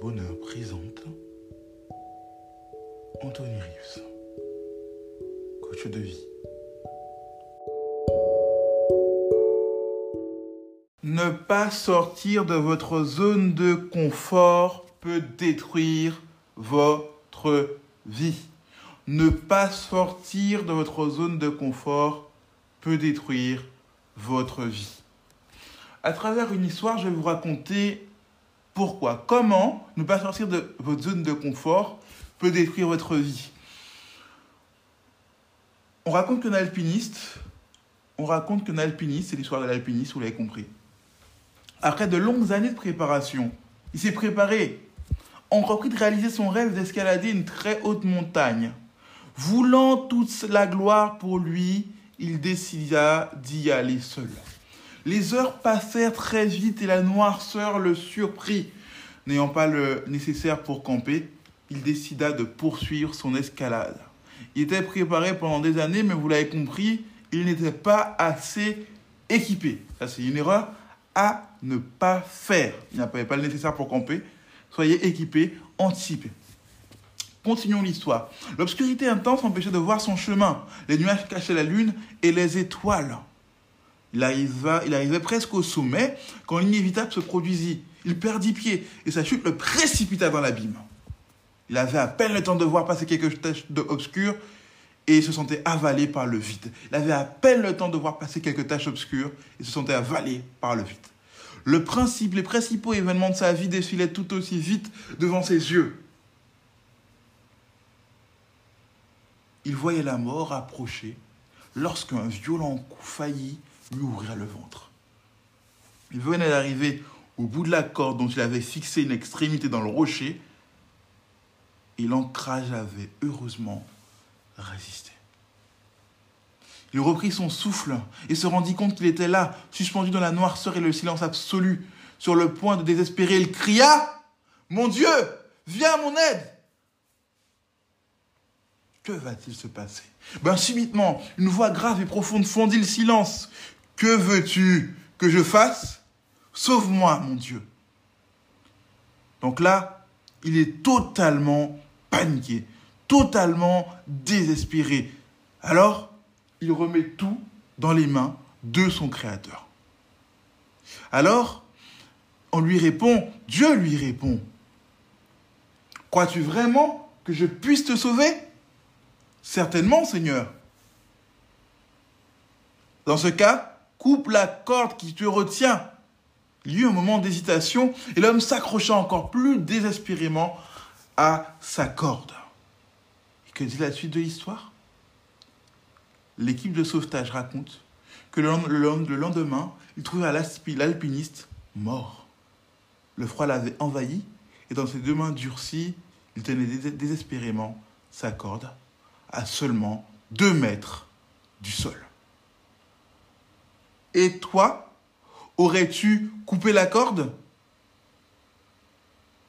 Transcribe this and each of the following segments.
Bonheur présente Anthony Rives, coach de vie. Ne pas sortir de votre zone de confort peut détruire votre vie. Ne pas sortir de votre zone de confort peut détruire votre vie. À travers une histoire, je vais vous raconter pourquoi, comment ne pas sortir de votre zone de confort peut détruire votre vie? On raconte qu'un alpiniste, on raconte qu'un alpiniste, c'est l'histoire de l'alpiniste, vous l'avez compris. Après de longues années de préparation, il s'est préparé, entrepris de réaliser son rêve d'escalader une très haute montagne. Voulant toute la gloire pour lui, il décida d'y aller seul. Les heures passèrent très vite et la noirceur le surprit. N'ayant pas le nécessaire pour camper, il décida de poursuivre son escalade. Il était préparé pendant des années, mais vous l'avez compris, il n'était pas assez équipé. Ça, c'est une erreur à ne pas faire. Il n'avait pas le nécessaire pour camper. Soyez équipé, anticipé. Continuons l'histoire. L'obscurité intense empêchait de voir son chemin. Les nuages cachaient la lune et les étoiles. Il, arriva, il arrivait presque au sommet quand l'inévitable se produisit. Il perdit pied et sa chute le précipita dans l'abîme. Il avait à peine le temps de voir passer quelques taches obscures et se sentait avalé par le vide. Il avait à peine le temps de voir passer quelques taches obscures et se sentait avalé par le vide. Les principaux événements de sa vie défilaient tout aussi vite devant ses yeux. Il voyait la mort approcher lorsqu'un violent coup faillit lui ouvrir le ventre. Il venait d'arriver au bout de la corde dont il avait fixé une extrémité dans le rocher et l'ancrage avait heureusement résisté. Il reprit son souffle et se rendit compte qu'il était là, suspendu dans la noirceur et le silence absolu, sur le point de désespérer. Il cria Mon Dieu, viens à mon aide que va-t-il se passer? Ben subitement, une voix grave et profonde fondit le silence. Que veux-tu que je fasse? Sauve-moi, mon Dieu. Donc là, il est totalement paniqué, totalement désespéré. Alors, il remet tout dans les mains de son Créateur. Alors, on lui répond, Dieu lui répond, crois-tu vraiment que je puisse te sauver? Certainement, Seigneur. Dans ce cas, coupe la corde qui te retient. Il y eut un moment d'hésitation et l'homme s'accrocha encore plus désespérément à sa corde. Et que dit la suite de l'histoire? L'équipe de sauvetage raconte que le lendemain, il trouva l'alpiniste mort. Le froid l'avait envahi et dans ses deux mains durcies, il tenait désespérément sa corde à seulement deux mètres du sol. Et toi, aurais-tu coupé la corde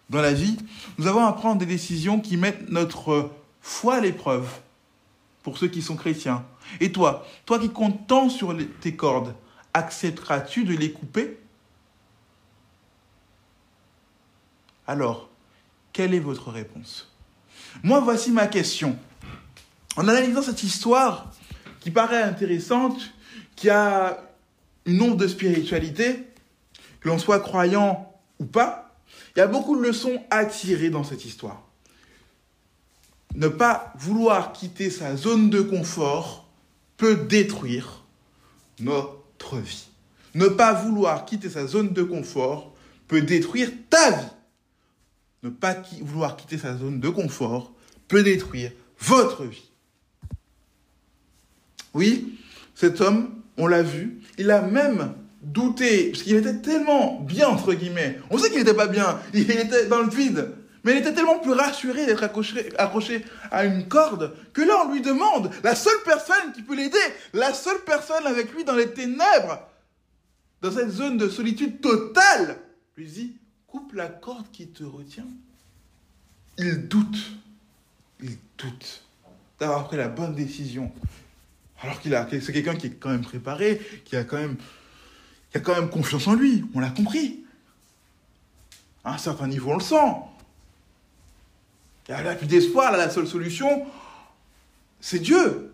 Dans la vie, nous avons à prendre des décisions qui mettent notre foi à l'épreuve pour ceux qui sont chrétiens. Et toi, toi qui comptes tant sur tes cordes, accepteras-tu de les couper? Alors, quelle est votre réponse? Moi, voici ma question. En analysant cette histoire qui paraît intéressante, qui a une de spiritualité, que l'on soit croyant ou pas, il y a beaucoup de leçons à tirer dans cette histoire. Ne pas vouloir quitter sa zone de confort peut détruire notre vie. Ne pas vouloir quitter sa zone de confort peut détruire ta vie. Ne pas vouloir quitter sa zone de confort peut détruire votre vie. Oui, cet homme, on l'a vu, il a même douté, parce qu'il était tellement bien, entre guillemets. On sait qu'il n'était pas bien, il était dans le vide. Mais il était tellement plus rassuré d'être accroché, à une corde que là, on lui demande, la seule personne qui peut l'aider, la seule personne avec lui dans les ténèbres, dans cette zone de solitude totale, lui dit, coupe la corde qui te retient. Il doute, il doute d'avoir pris la bonne décision. Alors qu'il a, c'est quelqu'un qui est quand même préparé, qui a quand même, qui a quand confiance en lui. On l'a compris. à un certain niveau, on le sent. Il n'y a plus d'espoir, la seule solution, c'est Dieu.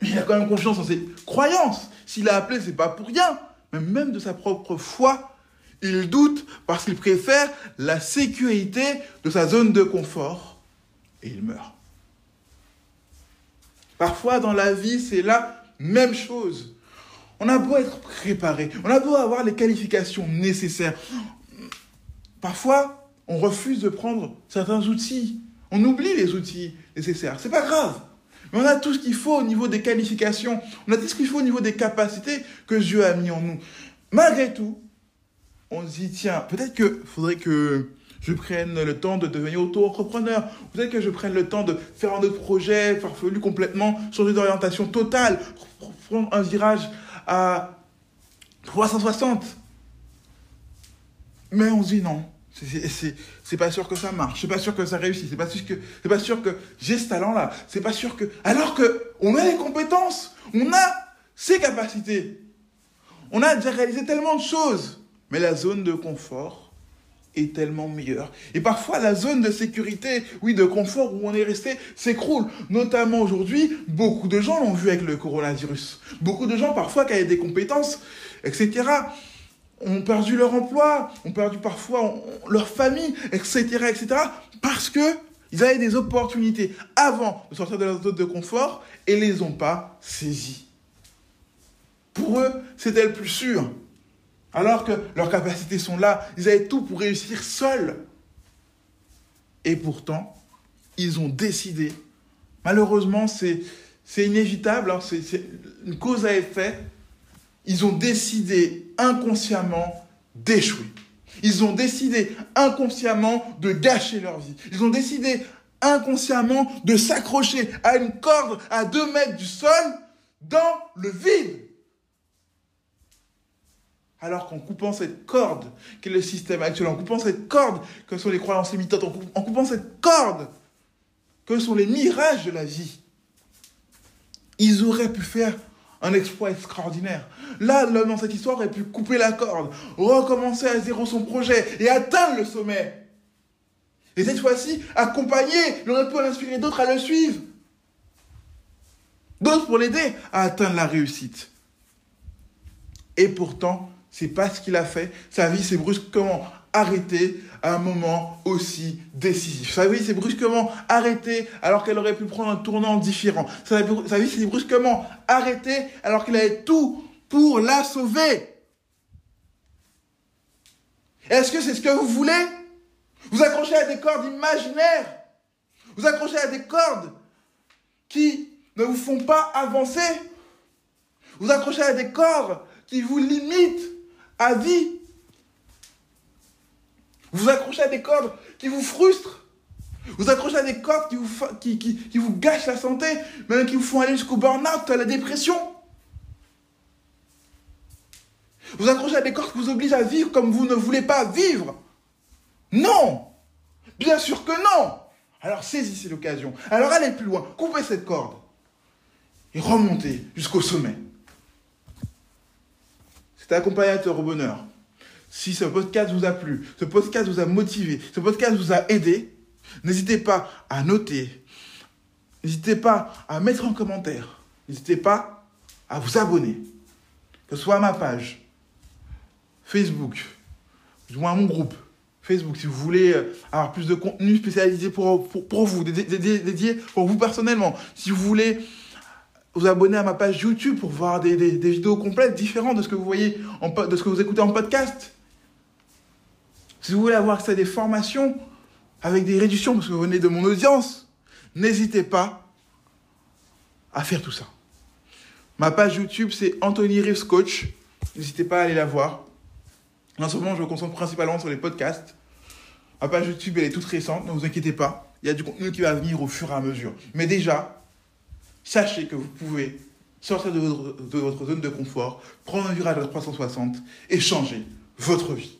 il a quand même confiance en ses croyances. S'il a appelé, c'est pas pour rien. Mais même de sa propre foi, il doute parce qu'il préfère la sécurité de sa zone de confort et il meurt. Parfois dans la vie, c'est la même chose. On a beau être préparé, on a beau avoir les qualifications nécessaires. Parfois, on refuse de prendre certains outils. On oublie les outils nécessaires. C'est pas grave. Mais on a tout ce qu'il faut au niveau des qualifications. On a tout ce qu'il faut au niveau des capacités que Dieu a mis en nous. Malgré tout, on se dit, tiens, peut-être qu'il faudrait que je prenne le temps de devenir auto-entrepreneur. Peut-être que je prenne le temps de faire un autre projet farfelu complètement, changer d'orientation totale, prendre un virage à 360. Mais on se dit non. C'est pas sûr que ça marche, c'est pas sûr que ça réussit, c'est pas sûr que pas sûr que j'ai ce talent là, c'est pas sûr que alors que on a les compétences, on a ces capacités. On a déjà réalisé tellement de choses, mais la zone de confort est tellement meilleure. Et parfois la zone de sécurité, oui, de confort où on est resté s'écroule. Notamment aujourd'hui, beaucoup de gens l'ont vu avec le coronavirus. Beaucoup de gens parfois qui avaient des compétences, etc ont perdu leur emploi, ont perdu parfois leur famille, etc., etc., parce que ils avaient des opportunités avant de sortir de leur zone de confort et les ont pas saisies. Pour eux, c'était le plus sûr. Alors que leurs capacités sont là, ils avaient tout pour réussir seuls. Et pourtant, ils ont décidé. Malheureusement, c'est inévitable, hein, c'est une cause à effet ils ont décidé inconsciemment d'échouer. Ils ont décidé inconsciemment de gâcher leur vie. Ils ont décidé inconsciemment de s'accrocher à une corde à deux mètres du sol dans le vide. Alors qu'en coupant cette corde, qui est le système actuel, en coupant cette corde, que sont les croyances limitantes, en coupant cette corde, que sont les mirages de la vie, ils auraient pu faire un exploit extraordinaire. Là, l'homme dans cette histoire aurait pu couper la corde, recommencer à zéro son projet et atteindre le sommet. Et cette fois-ci, accompagner, il aurait pu inspirer d'autres à le suivre. D'autres pour l'aider à atteindre la réussite. Et pourtant, c'est pas ce qu'il a fait. Sa vie s'est brusquement arrêtée à un moment aussi décisif. Sa vie s'est brusquement arrêtée alors qu'elle aurait pu prendre un tournant différent. Sa vie s'est brusquement arrêtée alors qu'il avait tout pour la sauver. Est-ce que c'est ce que vous voulez? Vous accrochez à des cordes imaginaires. Vous accrochez à des cordes qui ne vous font pas avancer. Vous accrochez à des cordes qui vous limitent à vie. Vous accrochez à des cordes qui vous frustrent. Vous accrochez à des cordes qui vous, qui, vous gâchent la santé, même qui vous font aller jusqu'au burn-out, à la dépression. Vous accrochez à des cordes qui vous obligent à vivre comme vous ne voulez pas vivre. Non Bien sûr que non Alors saisissez l'occasion. Alors allez plus loin. Coupez cette corde. Et remontez jusqu'au sommet. C'est accompagnateur au bonheur. Si ce podcast vous a plu, ce podcast vous a motivé, ce podcast vous a aidé, n'hésitez pas à noter, n'hésitez pas à mettre en commentaire, n'hésitez pas à vous abonner, que ce soit à ma page Facebook, ou à mon groupe Facebook, si vous voulez euh, avoir plus de contenu spécialisé pour, pour, vous, dédié pour vous personnellement, si vous voulez vous abonner à ma page YouTube pour voir des, vidéos complètes différentes de ce que vous voyez, en, de ce que vous écoutez en podcast. Si vous voulez avoir accès des formations avec des réductions parce que vous venez de mon audience, n'hésitez pas à faire tout ça. Ma page YouTube, c'est Anthony Reeves Coach. N'hésitez pas à aller la voir. En ce moment, je me concentre principalement sur les podcasts. Ma page YouTube, elle est toute récente, ne vous inquiétez pas. Il y a du contenu qui va venir au fur et à mesure. Mais déjà, sachez que vous pouvez sortir de votre, zone de confort, prendre un virage à 360 et changer votre vie.